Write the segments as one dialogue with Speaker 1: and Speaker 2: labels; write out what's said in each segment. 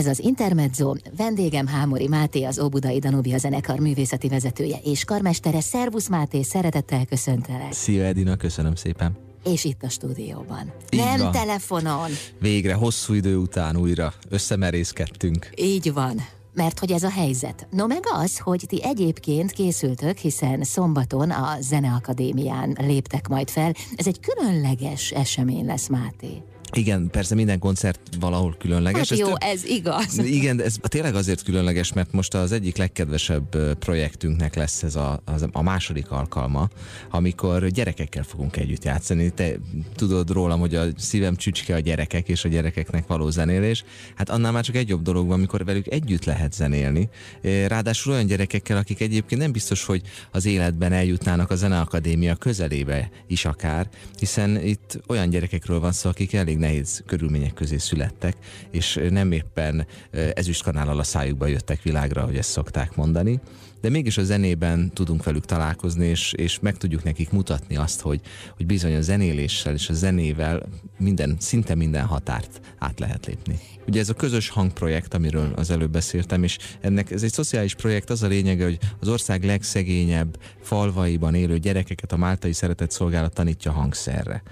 Speaker 1: Ez az Intermezzo, vendégem Hámori Máté, az Óbudai Danubia zenekar művészeti vezetője és karmestere. Szervusz Máté, szeretettel köszöntelek.
Speaker 2: Szia Edina, köszönöm szépen.
Speaker 1: És itt a stúdióban.
Speaker 2: Így
Speaker 1: Nem
Speaker 2: van.
Speaker 1: telefonon.
Speaker 2: Végre hosszú idő után újra összemerészkedtünk.
Speaker 1: Így van. Mert hogy ez a helyzet. No meg az, hogy ti egyébként készültök, hiszen szombaton a Zeneakadémián léptek majd fel. Ez egy különleges esemény lesz, Máté.
Speaker 2: Igen, persze minden koncert valahol különleges.
Speaker 1: Hát
Speaker 2: Ez
Speaker 1: jó,
Speaker 2: több-
Speaker 1: ez igaz.
Speaker 2: Igen, ez tényleg azért különleges, mert most az egyik legkedvesebb projektünknek lesz ez a, az, a második alkalma, amikor gyerekekkel fogunk együtt játszani. Te tudod rólam, hogy a szívem csücske a gyerekek és a gyerekeknek való zenélés. Hát annál már csak egy jobb dolog van, amikor velük együtt lehet zenélni. Ráadásul olyan gyerekekkel, akik egyébként nem biztos, hogy az életben eljutnának a Zeneakadémia közelébe is akár, hiszen itt olyan gyerekekről van szó, akik elég nehéz körülmények közé születtek, és nem éppen ezüstkanállal a szájukba jöttek világra, hogy ezt szokták mondani, de mégis a zenében tudunk velük találkozni, és, és meg tudjuk nekik mutatni azt, hogy, hogy bizony a zenéléssel és a zenével minden, szinte minden határt át lehet lépni. Ugye ez a közös hangprojekt, amiről az előbb beszéltem, és ennek ez egy szociális projekt, az a lényege, hogy az ország legszegényebb falvaiban élő gyerekeket a Máltai Szeretett Szolgálat tanítja hangszerre.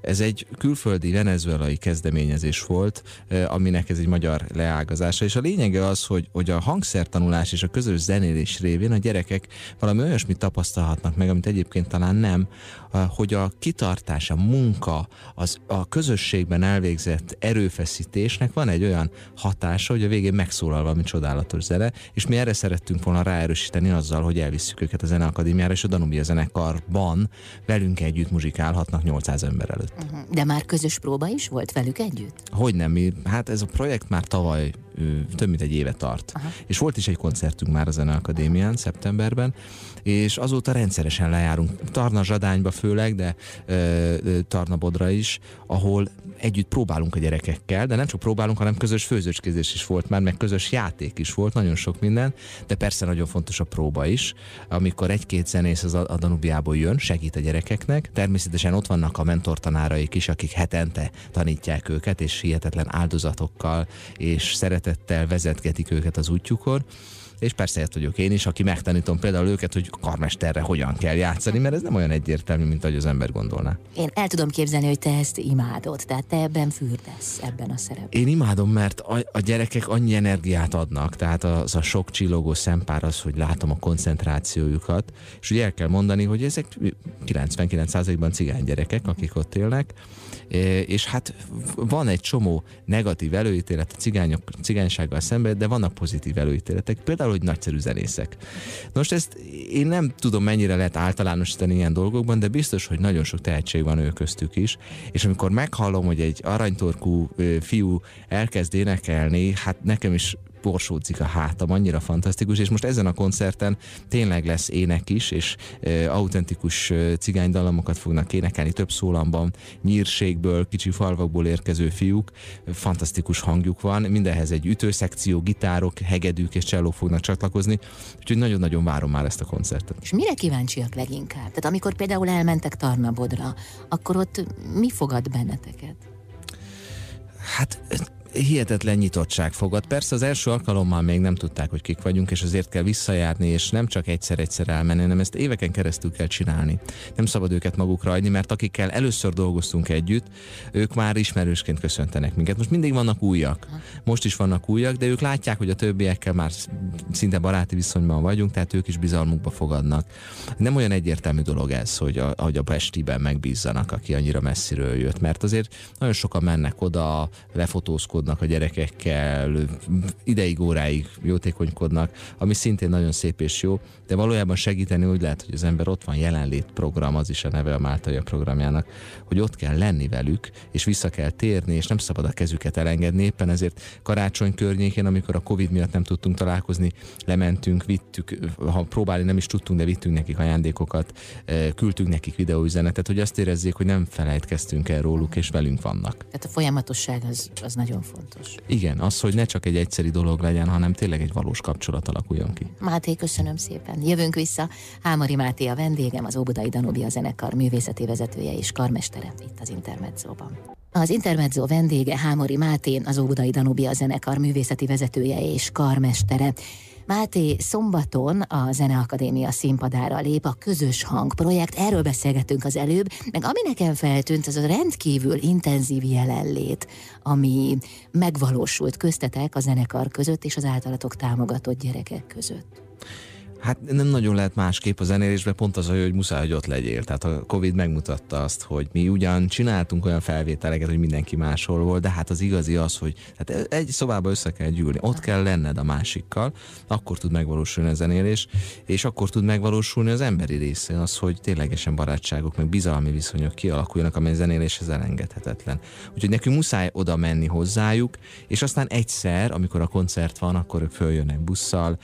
Speaker 2: Ez egy külföldi venezuelai kezdeményezés volt, eh, aminek ez egy magyar leágazása, és a lényege az, hogy, hogy a hangszertanulás és a közös zenélés révén a gyerekek valami olyasmit tapasztalhatnak meg, amit egyébként talán nem, eh, hogy a kitartás, a munka, az, a közösségben elvégzett erőfeszítésnek van egy olyan hatása, hogy a végén megszólal valami csodálatos zene, és mi erre szerettünk volna ráerősíteni azzal, hogy elvisszük őket a Zeneakadémiára, és a Danubia zenekarban velünk együtt muzsikálhatnak 800 ember előtt.
Speaker 1: De már közös próba is volt velük együtt?
Speaker 2: Hogy nem, mi, hát ez a projekt már tavaly több mint egy éve tart.
Speaker 1: Aha.
Speaker 2: És volt is egy koncertünk már a Zeneakadémián szeptemberben, és azóta rendszeresen lejárunk. Tarna Zsadányba főleg, de ö, ö, Tarnabodra is, ahol együtt próbálunk a gyerekekkel, de nem csak próbálunk, hanem közös főzőcskézés is volt már, meg közös játék is volt, nagyon sok minden, de persze nagyon fontos a próba is, amikor egy-két zenész az a Danubiából jön, segít a gyerekeknek. Természetesen ott vannak a mentortanáraik is, akik hetente tanítják őket, és hihetetlen áldozatokkal és szeretettel vezetgetik őket az útjukon. És persze ezt vagyok én is, aki megtanítom például őket, hogy karmesterre hogyan kell játszani, mert ez nem olyan egyértelmű, mint ahogy az ember gondolná.
Speaker 1: Én el tudom képzelni, hogy te ezt imádod, tehát te ebben fürdesz, ebben a szerepben.
Speaker 2: Én imádom, mert a, a gyerekek annyi energiát adnak, tehát az a sok csillogó szempár az, hogy látom a koncentrációjukat, és ugye el kell mondani, hogy ezek 99%-ban cigány gyerekek, akik ott élnek, e, és hát van egy csomó negatív előítélet a cigányok, cigánysággal szemben, de vannak pozitív előítéletek, például, hogy nagyszerű zenészek. Most ezt én nem tudom, mennyire lehet általánosítani ilyen dolgokban, de biztos, hogy nagyon sok tehetség van ő köztük is, és amikor meghallom, hogy egy aranytorkú fiú elkezd énekelni, hát nekem is borsódzik a hátam, annyira fantasztikus, és most ezen a koncerten tényleg lesz ének is, és e, autentikus e, cigánydallamokat fognak énekelni több szólamban, nyírségből, kicsi falvakból érkező fiúk, fantasztikus hangjuk van, mindenhez egy ütőszekció, gitárok, hegedűk és csellók fognak csatlakozni, úgyhogy nagyon-nagyon várom már ezt a koncertet.
Speaker 1: És mire kíváncsiak leginkább? Tehát amikor például elmentek Tarnabodra, akkor ott mi fogad benneteket?
Speaker 2: Hát hihetetlen nyitottság fogad. Persze az első alkalommal még nem tudták, hogy kik vagyunk, és azért kell visszajárni, és nem csak egyszer-egyszer elmenni, hanem ezt éveken keresztül kell csinálni. Nem szabad őket magukra adni, mert akikkel először dolgoztunk együtt, ők már ismerősként köszöntenek minket. Most mindig vannak újak. Most is vannak újak, de ők látják, hogy a többiekkel már szinte baráti viszonyban vagyunk, tehát ők is bizalmukba fogadnak. Nem olyan egyértelmű dolog ez, hogy a, hogy a Pestiben megbízzanak, aki annyira messziről jött, mert azért nagyon sokan mennek oda, lefotózkodnak a gyerekekkel, ideig, óráig jótékonykodnak, ami szintén nagyon szép és jó, de valójában segíteni úgy lehet, hogy az ember ott van jelenlét program, az is a neve a Máltai programjának, hogy ott kell lenni velük, és vissza kell térni, és nem szabad a kezüket elengedni. Éppen ezért karácsony környékén, amikor a Covid miatt nem tudtunk találkozni, lementünk, vittük, ha próbálni nem is tudtunk, de vittünk nekik ajándékokat, eh, küldtünk nekik videóüzenetet, hogy azt érezzék, hogy nem felejtkeztünk el róluk, és velünk vannak.
Speaker 1: Tehát a folyamatosság az, az nagyon fontos.
Speaker 2: Igen, az, hogy ne csak egy egyszeri dolog legyen, hanem tényleg egy valós kapcsolat alakuljon ki.
Speaker 1: Máté, köszönöm szépen. Jövünk vissza. Hámori Máté a vendégem, az Óbudai Danubia zenekar művészeti vezetője és karmestere itt az Intermedzóban. Az Intermezzo vendége Hámori Máté, az Óbudai Danubia zenekar művészeti vezetője és karmestere. Máté szombaton a Zeneakadémia színpadára lép a Közös Hang projekt, erről beszélgettünk az előbb, meg ami nekem feltűnt, az a rendkívül intenzív jelenlét, ami megvalósult köztetek a zenekar között és az általatok támogatott gyerekek között.
Speaker 2: Hát nem nagyon lehet másképp a zenélésben, pont az, hogy muszáj, hogy ott legyél. Tehát a Covid megmutatta azt, hogy mi ugyan csináltunk olyan felvételeket, hogy mindenki máshol volt, de hát az igazi az, hogy hát egy szobába össze kell gyűlni, ott kell lenned a másikkal, akkor tud megvalósulni a zenélés, és akkor tud megvalósulni az emberi része, az, hogy ténylegesen barátságok, meg bizalmi viszonyok kialakuljanak, amely zenéléshez elengedhetetlen. Úgyhogy nekünk muszáj oda menni hozzájuk, és aztán egyszer, amikor a koncert van, akkor ők följönnek busszal,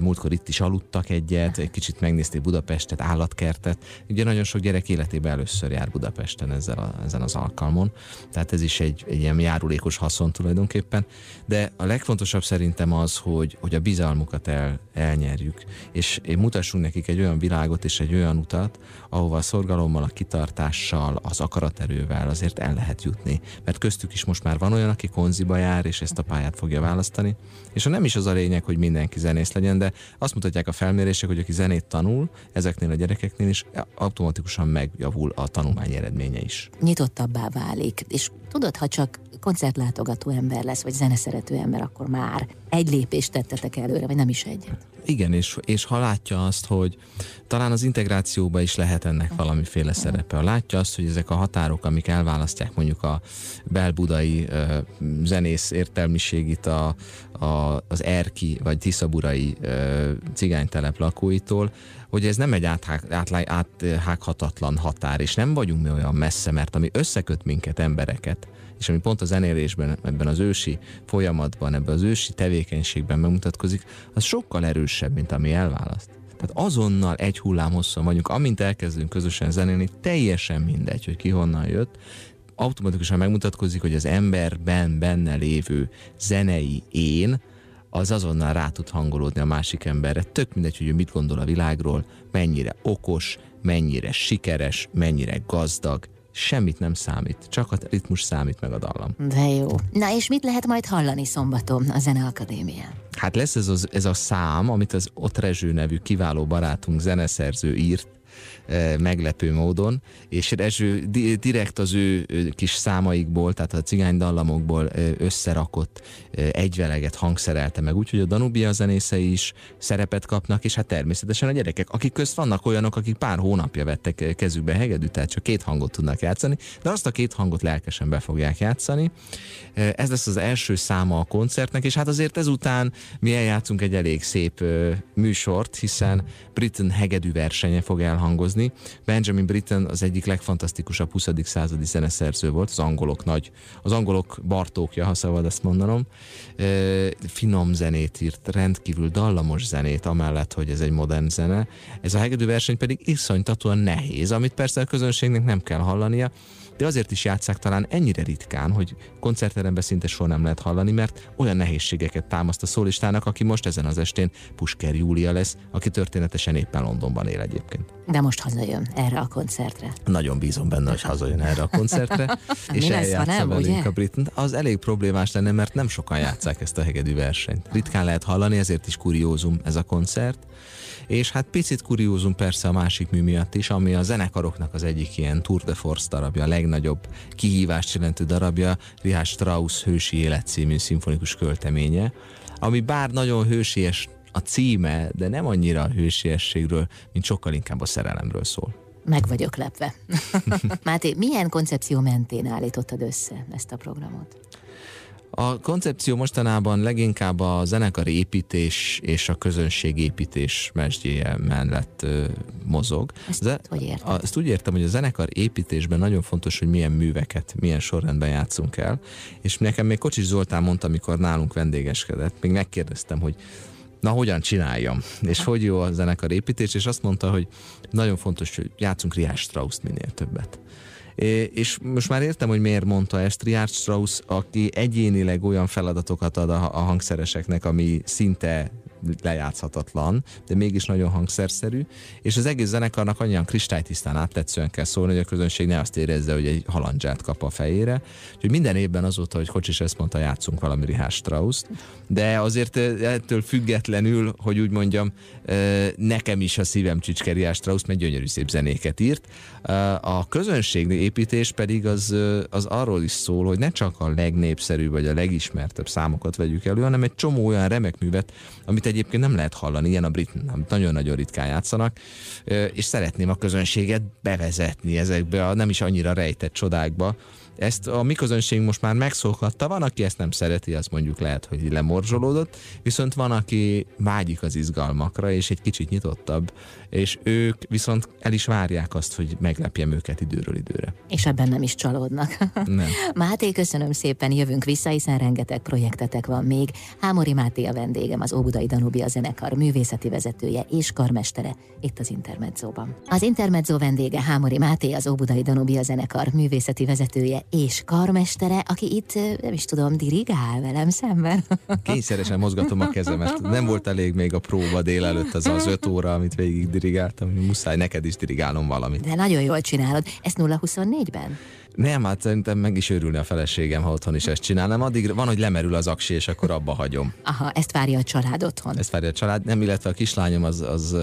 Speaker 2: múltkor itt is aludtak, futottak egyet, egy kicsit megnézték Budapestet, állatkertet. Ugye nagyon sok gyerek életében először jár Budapesten ezzel a, ezen az alkalmon, tehát ez is egy, egy ilyen járulékos haszon tulajdonképpen. De a legfontosabb szerintem az, hogy, hogy a bizalmukat el, elnyerjük, és mutassunk nekik egy olyan világot és egy olyan utat, ahova a szorgalommal, a kitartással, az akaraterővel azért el lehet jutni. Mert köztük is most már van olyan, aki konziba jár, és ezt a pályát fogja választani. És ha nem is az a lényeg, hogy mindenki zenész legyen, de azt mutatják a felmérések, hogy aki zenét tanul, ezeknél a gyerekeknél is automatikusan megjavul a tanulmány eredménye is.
Speaker 1: Nyitottabbá válik, és tudod, ha csak koncertlátogató ember lesz, vagy zeneszerető ember, akkor már egy lépést tettetek előre, vagy nem is egyet.
Speaker 2: Igen, és, és ha látja azt, hogy talán az integrációban is lehet ennek valamiféle szerepe. Ha látja azt, hogy ezek a határok, amik elválasztják mondjuk a belbudai uh, zenész értelmiségit a, a, az erki vagy tiszaburai uh, cigánytelep lakóitól, hogy ez nem egy áthághatatlan határ, és nem vagyunk mi olyan messze, mert ami összeköt minket, embereket, és ami pont a zenélésben, ebben az ősi folyamatban, ebben az ősi tevékenységben megmutatkozik, az sokkal erősebb, mint ami elválaszt. Tehát azonnal egy hullám hosszan vagyunk, amint elkezdünk közösen zenélni, teljesen mindegy, hogy ki honnan jött, automatikusan megmutatkozik, hogy az emberben benne lévő zenei én, az azonnal rá tud hangolódni a másik emberre. Tök mindegy, hogy ő mit gondol a világról, mennyire okos, mennyire sikeres, mennyire gazdag, semmit nem számít, csak a ritmus számít meg a dallam.
Speaker 1: De jó. Na és mit lehet majd hallani szombaton a Zeneakadémián?
Speaker 2: Hát lesz ez, az, ez a szám, amit az Otrezső nevű kiváló barátunk, zeneszerző írt, meglepő módon, és Rezső direkt az ő kis számaikból, tehát a cigány dallamokból összerakott egyveleget hangszerelte meg, úgyhogy a Danubia zenészei is szerepet kapnak, és hát természetesen a gyerekek, akik közt vannak olyanok, akik pár hónapja vettek kezükbe hegedűt, tehát csak két hangot tudnak játszani, de azt a két hangot lelkesen be fogják játszani. Ez lesz az első száma a koncertnek, és hát azért ezután mi eljátszunk egy elég szép műsort, hiszen Britain hegedű versenye fog elhangozni. Benjamin Britten az egyik legfantasztikusabb 20. századi zeneszerző volt, az angolok nagy, az angolok Bartókja, ha szabad ezt mondanom. Finom zenét írt, rendkívül dallamos zenét, amellett, hogy ez egy modern zene. Ez a hegedű verseny pedig iszonytatóan nehéz, amit persze a közönségnek nem kell hallania, de azért is játszák talán ennyire ritkán, hogy koncertteremben szinte soha nem lehet hallani, mert olyan nehézségeket támaszt a szólistának, aki most ezen az estén Pusker Júlia lesz, aki történetesen éppen Londonban él egyébként.
Speaker 1: De most hazajön erre a koncertre.
Speaker 2: Nagyon bízom benne, hogy hazajön erre a koncertre, és eljátsza velünk a brit. Az elég problémás lenne, mert nem sokan játszák ezt a hegedű versenyt. Ritkán lehet hallani, ezért is kuriózum ez a koncert és hát picit kuriózum persze a másik mű miatt is, ami a zenekaroknak az egyik ilyen Tour de Force darabja, a legnagyobb kihívást jelentő darabja, Richard Strauss Hősi Élet című szimfonikus költeménye, ami bár nagyon hősies a címe, de nem annyira a hősiességről, mint sokkal inkább a szerelemről szól.
Speaker 1: Meg vagyok lepve. Máté, milyen koncepció mentén állítottad össze ezt a programot?
Speaker 2: A koncepció mostanában leginkább a zenekari építés és a közönségépítés mesdjéje mellett ö, mozog.
Speaker 1: Ezt, Ze- hogy érted?
Speaker 2: A, ezt úgy értem, hogy a zenekar építésben nagyon fontos, hogy milyen műveket, milyen sorrendben játszunk el, és nekem még Kocsis Zoltán mondta, amikor nálunk vendégeskedett, még megkérdeztem, hogy na hogyan csináljam, és hogy jó a zenekar építés, és azt mondta, hogy nagyon fontos, hogy játszunk Riás Strauss minél többet És most már értem, hogy miért mondta ezt Richard Strauss, aki egyénileg olyan feladatokat ad a, a hangszereseknek, ami szinte lejátszhatatlan, de mégis nagyon hangszerszerű, és az egész zenekarnak annyian kristálytisztán áttetszően kell szólni, hogy a közönség ne azt érezze, hogy egy halandzsát kap a fejére. Úgyhogy minden évben azóta, hogy Kocsis ezt mondta, játszunk valami Richard strauss de azért ettől függetlenül, hogy úgy mondjam, nekem is a szívem csicske Richard Strauss, mert gyönyörű szép zenéket írt. A közönség építés pedig az, az arról is szól, hogy ne csak a legnépszerűbb vagy a legismertebb számokat vegyük elő, hanem egy csomó olyan remek művet, amit egyébként nem lehet hallani, ilyen a brit nagyon-nagyon ritkán játszanak, és szeretném a közönséget bevezetni ezekbe a nem is annyira rejtett csodákba, ezt a mi közönség most már megszokhatta, van, aki ezt nem szereti, az mondjuk lehet, hogy lemorzsolódott, viszont van, aki vágyik az izgalmakra, és egy kicsit nyitottabb, és ők viszont el is várják azt, hogy meglepjem őket időről időre.
Speaker 1: És ebben nem is csalódnak.
Speaker 2: Nem.
Speaker 1: Máté, köszönöm szépen, jövünk vissza, hiszen rengeteg projektetek van még. Hámori Máté a vendégem, az Óbudai Danubia zenekar művészeti vezetője és karmestere itt az Intermedzóban. Az Intermedzó vendége Hámori Máté, az Óbudai Danubia zenekar művészeti vezetője és karmestere, aki itt, nem is tudom, dirigál velem szemben.
Speaker 2: Kényszeresen mozgatom a kezemet. Nem volt elég még a próba délelőtt az az öt óra, amit végig dirigáltam. Muszáj neked is dirigálnom valamit.
Speaker 1: De nagyon jól csinálod. Ezt 0-24-ben?
Speaker 2: Nem, hát szerintem meg is örülni a feleségem, ha otthon is ezt csinálnám. Addig van, hogy lemerül az aksi, és akkor abba hagyom.
Speaker 1: Aha, ezt várja a család otthon.
Speaker 2: Ezt várja a család, nem, illetve a kislányom az, az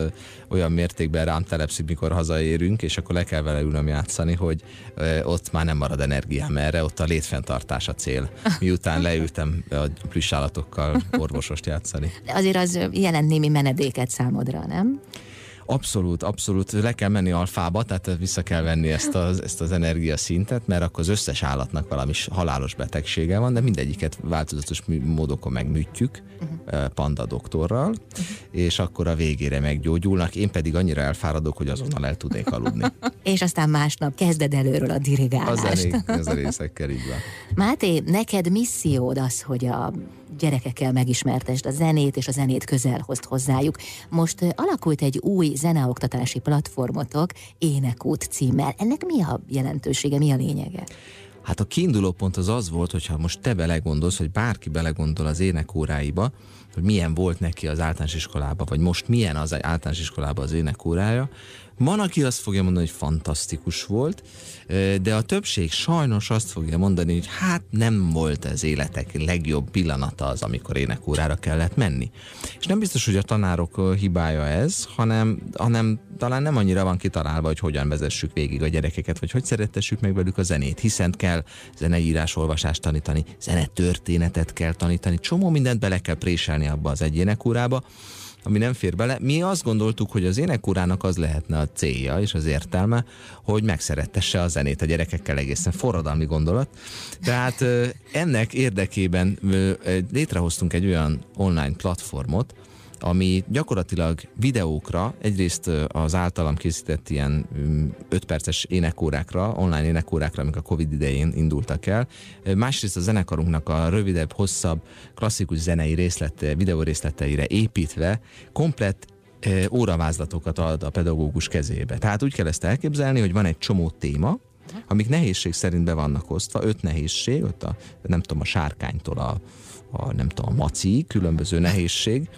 Speaker 2: olyan mértékben rám telepszik, mikor hazaérünk, és akkor le kell vele ülnöm játszani, hogy ott már nem marad energiám erre, ott a létfenntartás a cél. Miután leültem a plüssállatokkal orvosost játszani.
Speaker 1: De azért az jelent némi menedéket számodra, nem?
Speaker 2: Abszolút, abszolút. Le kell menni alfába, tehát vissza kell venni ezt az, ezt az energiaszintet, mert akkor az összes állatnak valami halálos betegsége van, de mindegyiket változatos módokon megműtjük uh-huh. panda doktorral, uh-huh. és akkor a végére meggyógyulnak. Én pedig annyira elfáradok, hogy azonnal el tudnék aludni.
Speaker 1: és aztán másnap kezded előről a dirigálást.
Speaker 2: Az zenék, az a részekkel így van.
Speaker 1: Máté, neked missziód az, hogy a gyerekekkel megismertesd a zenét, és a zenét közel hozt hozzájuk. Most alakult egy új zeneoktatási platformotok, Énekút címmel. Ennek mi a jelentősége, mi a lényege?
Speaker 2: Hát a kiinduló pont az az volt, hogyha most te belegondolsz, vagy bárki belegondol az énekóráiba, hogy milyen volt neki az általános iskolában, vagy most milyen az általános iskolában az énekórája, van, aki azt fogja mondani, hogy fantasztikus volt, de a többség sajnos azt fogja mondani, hogy hát nem volt ez életek legjobb pillanata az, amikor énekórára kellett menni. És nem biztos, hogy a tanárok hibája ez, hanem, hanem talán nem annyira van kitalálva, hogy hogyan vezessük végig a gyerekeket, vagy hogy szerettessük meg velük a zenét, hiszen kell zeneírás, olvasást tanítani, zenetörténetet kell tanítani, csomó mindent bele kell préselni abba az egy énekórába, ami nem fér bele. Mi azt gondoltuk, hogy az énekórának az lehetne a célja és az értelme, hogy megszerettesse a zenét a gyerekekkel egészen forradalmi gondolat. Tehát ennek érdekében létrehoztunk egy olyan online platformot, ami gyakorlatilag videókra, egyrészt az általam készített ilyen 5 perces énekórákra, online énekórákra, amik a Covid idején indultak el, másrészt a zenekarunknak a rövidebb, hosszabb, klasszikus zenei részlet, videó részleteire építve komplett óravázlatokat ad a pedagógus kezébe. Tehát úgy kell ezt elképzelni, hogy van egy csomó téma, amik nehézség szerint be vannak osztva, öt nehézség, ott a, nem tudom, a sárkánytól a, a nem tudom, a maci, különböző nehézség,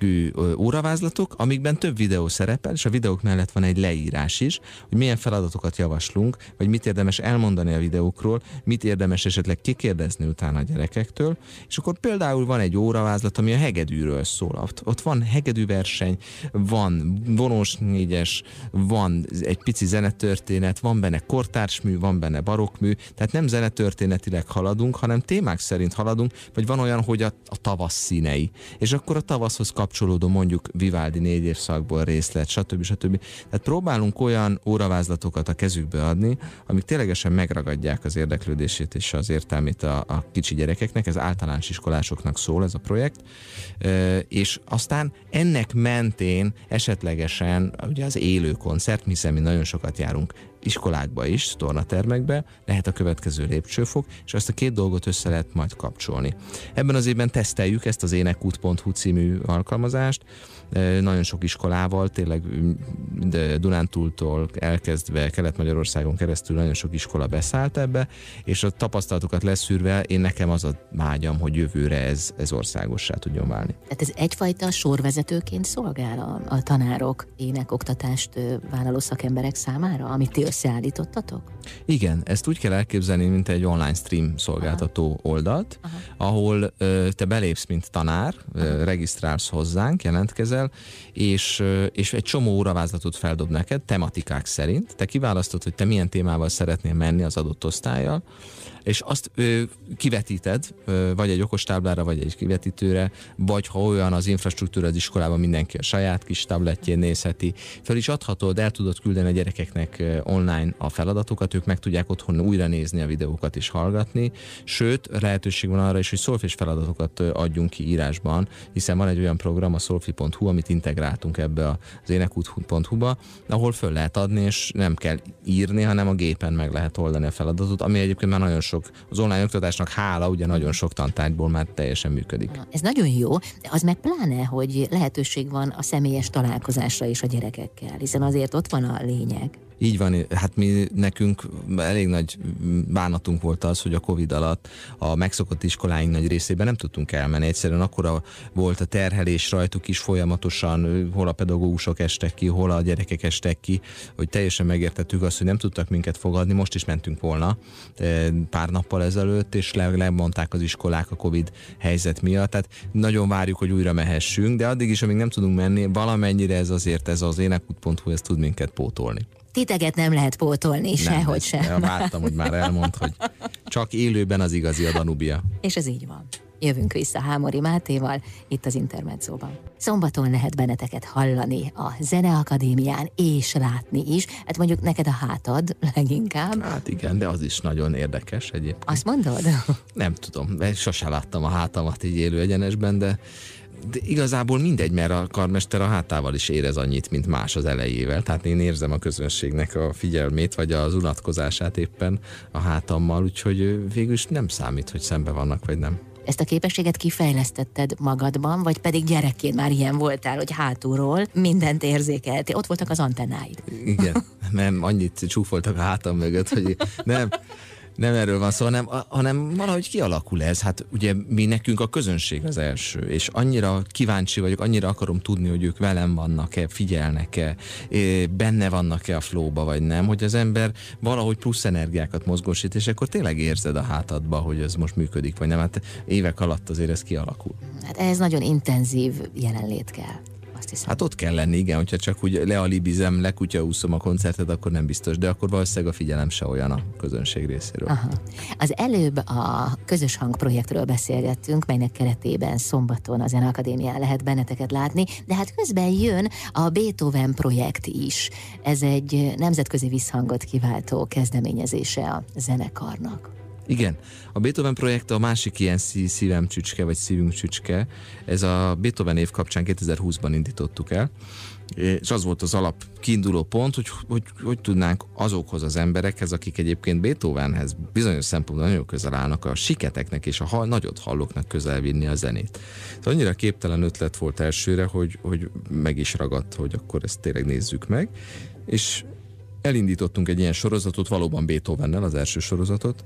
Speaker 2: méretű óravázlatok, amikben több videó szerepel, és a videók mellett van egy leírás is, hogy milyen feladatokat javaslunk, vagy mit érdemes elmondani a videókról, mit érdemes esetleg kikérdezni utána a gyerekektől, és akkor például van egy óravázlat, ami a hegedűről szól. Ott, ott van hegedűverseny, van vonós négyes, van egy pici zenetörténet, van benne kortársmű, van benne barokkmű, tehát nem zenetörténetileg haladunk, hanem témák szerint haladunk, vagy van olyan, hogy a, a tavasz színei. És akkor a tavaszhoz kap kapcsolódó mondjuk Vivaldi négy évszakból részlet, stb. stb. Tehát próbálunk olyan óravázlatokat a kezükbe adni, amik ténylegesen megragadják az érdeklődését és az értelmét a, a kicsi gyerekeknek, ez általános iskolásoknak szól ez a projekt, e, és aztán ennek mentén esetlegesen ugye az élő koncert, hiszen mi nagyon sokat járunk iskolákba is, tornatermekbe, lehet a következő lépcsőfok, és azt a két dolgot össze lehet majd kapcsolni. Ebben az évben teszteljük ezt az énekút.hu című alkalmazást, nagyon sok iskolával, tényleg Dunántúltól elkezdve Kelet-Magyarországon keresztül nagyon sok iskola beszállt ebbe, és a tapasztalatokat leszűrve én nekem az a vágyam, hogy jövőre ez, ez országossá tudjon válni.
Speaker 1: Tehát ez egyfajta sorvezetőként szolgál a, a tanárok, énekoktatást vállaló szakemberek számára, amit ti összeállítottatok?
Speaker 2: Igen, ezt úgy kell elképzelni, mint egy online stream szolgáltató Aha. oldalt, Aha. ahol ö, te belépsz, mint tanár, ö, regisztrálsz hozzánk, jelentkezel, el, és, és egy csomó óravázlatot feldob neked, tematikák szerint. Te kiválasztod, hogy te milyen témával szeretnél menni az adott osztályjal, és azt ö, kivetíted, ö, vagy egy okostáblára, vagy egy kivetítőre, vagy ha olyan az infrastruktúra az iskolában, mindenki a saját kis tabletjén nézheti, fel is adhatod, el tudod küldeni a gyerekeknek online a feladatokat, ők meg tudják otthon újra nézni a videókat és hallgatni, sőt, lehetőség van arra is, hogy szolfés feladatokat adjunk ki írásban, hiszen van egy olyan program, a szolfi.hu, amit integráltunk ebbe az énekút.hu-ba, ahol föl lehet adni, és nem kell írni, hanem a gépen meg lehet oldani a feladatot, ami egyébként már nagyon sok, az online oktatásnak hála, ugye nagyon sok tantárgyból már teljesen működik.
Speaker 1: Ez nagyon jó, de az meg pláne, hogy lehetőség van a személyes találkozásra is a gyerekekkel, hiszen azért ott van a lényeg.
Speaker 2: Így van, hát mi nekünk elég nagy bánatunk volt az, hogy a Covid alatt a megszokott iskoláink nagy részében nem tudtunk elmenni. Egyszerűen akkora volt a terhelés rajtuk is folyamatosan, hol a pedagógusok estek ki, hol a gyerekek estek ki, hogy teljesen megértettük azt, hogy nem tudtak minket fogadni. Most is mentünk volna pár nappal ezelőtt, és le, lemondták az iskolák a Covid helyzet miatt. Tehát nagyon várjuk, hogy újra mehessünk, de addig is, amíg nem tudunk menni, valamennyire ez azért ez az énekút.hu, ez tud minket pótolni.
Speaker 1: Titeget nem lehet pótolni, sehogy sem.
Speaker 2: Vártam, hogy már elmond, hogy csak élőben az igazi a Danubia.
Speaker 1: És ez így van. Jövünk vissza Hámori Mátéval, itt az Intermedzóban. Szombaton lehet benneteket hallani a Zeneakadémián, és látni is. Hát mondjuk neked a hátad leginkább.
Speaker 2: Hát igen, de az is nagyon érdekes egyébként.
Speaker 1: Azt mondod?
Speaker 2: Nem tudom, sose láttam a hátamat így élő egyenesben, de de igazából mindegy, mert a karmester a hátával is érez annyit, mint más az elejével. Tehát én érzem a közönségnek a figyelmét, vagy az unatkozását éppen a hátammal, úgyhogy végül is nem számít, hogy szembe vannak, vagy nem.
Speaker 1: Ezt a képességet kifejlesztetted magadban, vagy pedig gyerekként már ilyen voltál, hogy hátulról mindent érzékeltél? Ott voltak az antennáid.
Speaker 2: Igen, nem, annyit csúfoltak a hátam mögött, hogy nem, nem erről van szó, hanem, hanem valahogy kialakul ez. Hát ugye mi nekünk a közönség az első, és annyira kíváncsi vagyok, annyira akarom tudni, hogy ők velem vannak-e, figyelnek-e, benne vannak-e a flóba, vagy nem, hogy az ember valahogy plusz energiákat mozgósít, és akkor tényleg érzed a hátadba, hogy ez most működik, vagy nem. Hát évek alatt azért ez kialakul.
Speaker 1: Hát ez nagyon intenzív jelenlét kell
Speaker 2: hiszem. Hát ott kell lenni, igen, hogyha csak úgy lealibizem, lekutyaúszom a koncertet, akkor nem biztos, de akkor valószínűleg a figyelem se olyan a közönség részéről. Aha.
Speaker 1: Az előbb a közös hang projektről beszélgettünk, melynek keretében szombaton a Zeneakadémián lehet benneteket látni, de hát közben jön a Beethoven projekt is. Ez egy nemzetközi visszhangot kiváltó kezdeményezése a zenekarnak.
Speaker 2: Igen, a Beethoven projekt a másik ilyen szívem csücske, vagy szívünk csücske. Ez a Beethoven év kapcsán 2020-ban indítottuk el, és az volt az alap kiinduló pont, hogy, hogy hogy tudnánk azokhoz az emberekhez, akik egyébként Beethovenhez bizonyos szempontból nagyon közel állnak, a siketeknek és a hal, nagyot hallóknak közel vinni a zenét. Szóval annyira képtelen ötlet volt elsőre, hogy, hogy meg is ragadt, hogy akkor ezt tényleg nézzük meg, és elindítottunk egy ilyen sorozatot, valóban Beethovennel az első sorozatot,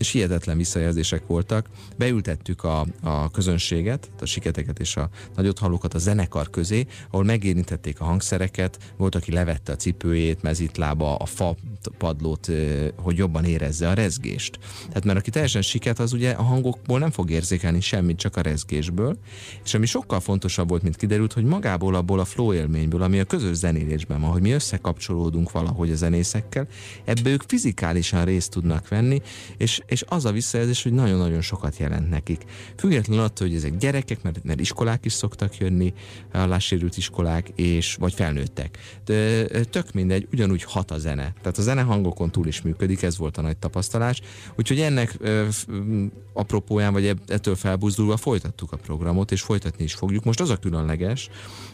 Speaker 2: és hihetetlen visszajelzések voltak. Beültettük a, a közönséget, a siketeket és a nagyot hallókat a zenekar közé, ahol megérintették a hangszereket, volt, aki levette a cipőjét, mezitlába, a fa padlót, hogy jobban érezze a rezgést. Tehát mert aki teljesen siket, az ugye a hangokból nem fog érzékelni semmit, csak a rezgésből. És ami sokkal fontosabb volt, mint kiderült, hogy magából abból a flow élményből, ami a közös zenélésben van, hogy mi összekapcsolódunk valahogy a zenészekkel, ebből ők fizikálisan részt tudnak venni, és és az a visszajelzés, hogy nagyon-nagyon sokat jelent nekik. Függetlenül attól, hogy ezek gyerekek, mert, mert iskolák is szoktak jönni, hallássérült iskolák, és vagy felnőttek. De tök mindegy, ugyanúgy hat a zene. Tehát a zene hangokon túl is működik, ez volt a nagy tapasztalás. Úgyhogy ennek ö, apropóján, vagy ettől felbuzdulva folytattuk a programot, és folytatni is fogjuk. Most az a különleges,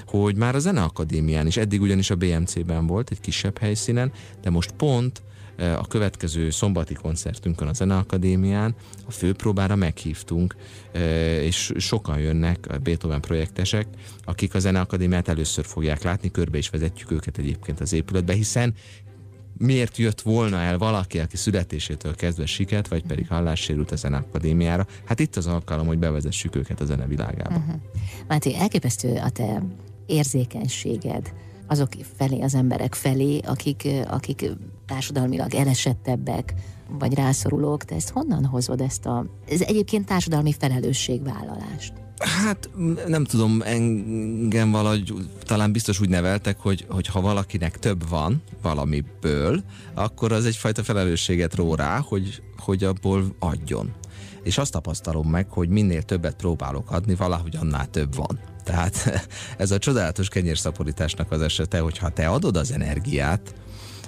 Speaker 2: hogy már a Zeneakadémián is, eddig ugyanis a BMC-ben volt, egy kisebb helyszínen, de most pont a következő szombati koncertünkön a Zeneakadémián a főpróbára meghívtunk, és sokan jönnek a Beethoven projektesek, akik a Zeneakadémiát először fogják látni, körbe is vezetjük őket egyébként az épületbe, hiszen miért jött volna el valaki, aki születésétől kezdve siket, vagy pedig hallássérült a Zeneakadémiára. Hát itt az alkalom, hogy bevezessük őket a zenevilágába. Uh-huh.
Speaker 1: Máté, elképesztő a te érzékenységed azok felé, az emberek felé, akik, akik társadalmilag elesettebbek, vagy rászorulók, te ezt honnan hozod ezt a, ez egyébként társadalmi felelősségvállalást?
Speaker 2: Hát nem tudom, engem valahogy talán biztos úgy neveltek, hogy, hogy ha valakinek több van valamiből, akkor az egyfajta felelősséget ró rá, hogy, hogy abból adjon. És azt tapasztalom meg, hogy minél többet próbálok adni, valahogy annál több van. Tehát ez a csodálatos kenyérszaporításnak az esete, hogy ha te adod az energiát,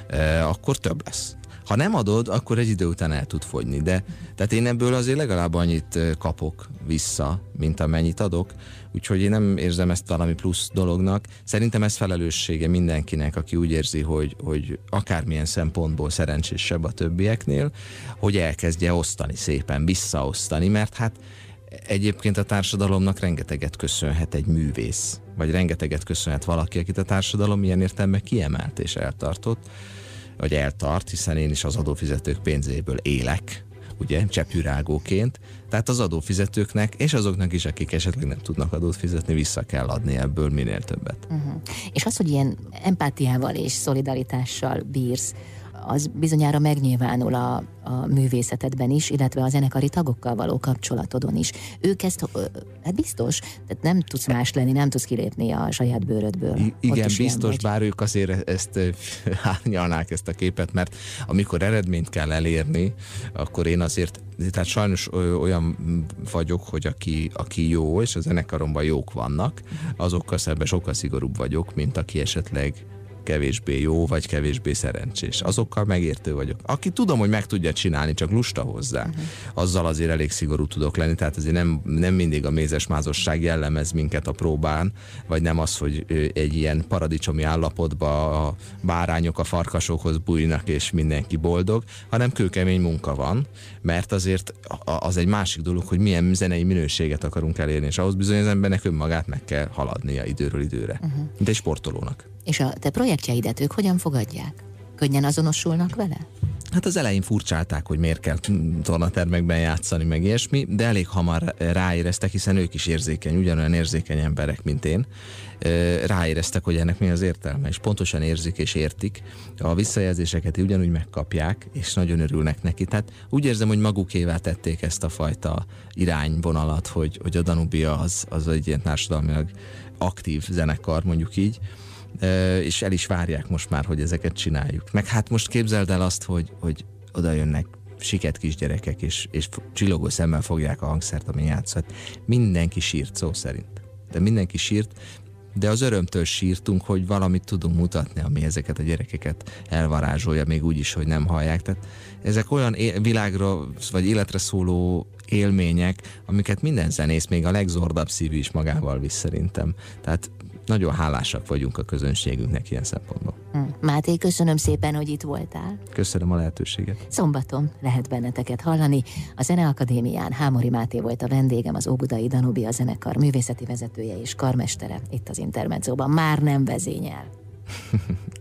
Speaker 2: eh, akkor több lesz. Ha nem adod, akkor egy idő után el tud fogyni. De tehát én ebből azért legalább annyit kapok vissza, mint amennyit adok. Úgyhogy én nem érzem ezt valami plusz dolognak. Szerintem ez felelőssége mindenkinek, aki úgy érzi, hogy, hogy akármilyen szempontból szerencsésebb a többieknél, hogy elkezdje osztani szépen, visszaosztani, mert hát egyébként a társadalomnak rengeteget köszönhet egy művész, vagy rengeteget köszönhet valaki, akit a társadalom ilyen értelme kiemelt és eltartott, vagy eltart, hiszen én is az adófizetők pénzéből élek, ugye, cseppűrágóként, tehát az adófizetőknek, és azoknak is, akik esetleg nem tudnak adót fizetni, vissza kell adni ebből minél többet. Uh-huh.
Speaker 1: És az, hogy ilyen empátiával és szolidaritással bírsz, az bizonyára megnyilvánul a, a művészetedben is, illetve a zenekari tagokkal való kapcsolatodon is. Ők ezt, hát biztos, tehát nem tudsz más lenni, nem tudsz kilépni a saját bőrödből. I-
Speaker 2: igen, biztos, bár ők azért ezt árnyalnák ezt a képet, mert amikor eredményt kell elérni, akkor én azért, tehát sajnos olyan vagyok, hogy aki, aki jó, és a zenekaromban jók vannak, azokkal szemben sokkal szigorúbb vagyok, mint aki esetleg kevésbé jó, vagy kevésbé szerencsés. Azokkal megértő vagyok. Aki tudom, hogy meg tudja csinálni, csak lusta hozzá, uh-huh. azzal azért elég szigorú tudok lenni, tehát azért nem, nem mindig a mézesmázosság jellemez minket a próbán, vagy nem az, hogy egy ilyen paradicsomi állapotba a bárányok a farkasokhoz bújnak, és mindenki boldog, hanem kőkemény munka van, mert azért az egy másik dolog, hogy milyen zenei minőséget akarunk elérni, és ahhoz bizony az embernek önmagát meg kell haladnia időről időre, uh-huh. mint egy sportolónak.
Speaker 1: És a te projektjeidet ők hogyan fogadják? Könnyen azonosulnak vele?
Speaker 2: Hát az elején furcsálták, hogy miért kell tornatermekben játszani, meg ilyesmi, de elég hamar ráéreztek, hiszen ők is érzékeny, ugyanolyan érzékeny emberek, mint én. Ráéreztek, hogy ennek mi az értelme, és pontosan érzik és értik. A visszajelzéseket ugyanúgy megkapják, és nagyon örülnek neki. Tehát úgy érzem, hogy magukévá tették ezt a fajta irányvonalat, hogy, hogy a Danubia az, az egy ilyen társadalmilag aktív zenekar, mondjuk így, és el is várják most már, hogy ezeket csináljuk. Meg hát most képzeld el azt, hogy, hogy oda jönnek siket kisgyerekek, és, és csillogó szemmel fogják a hangszert, ami játszott. Mindenki sírt szó szerint. De mindenki sírt, de az örömtől sírtunk, hogy valamit tudunk mutatni, ami ezeket a gyerekeket elvarázsolja, még úgy is, hogy nem hallják. Tehát ezek olyan világra vagy életre szóló élmények, amiket minden zenész, még a legzordabb szívű is magával visz szerintem. Tehát nagyon hálásak vagyunk a közönségünknek ilyen szempontból.
Speaker 1: Hm. Máté, köszönöm szépen, hogy itt voltál.
Speaker 2: Köszönöm a lehetőséget.
Speaker 1: Szombaton lehet benneteket hallani. A Zeneakadémián Hámori Máté volt a vendégem, az Óbudai Danubia zenekar művészeti vezetője és karmestere itt az Intermedzóban. Már nem vezényel.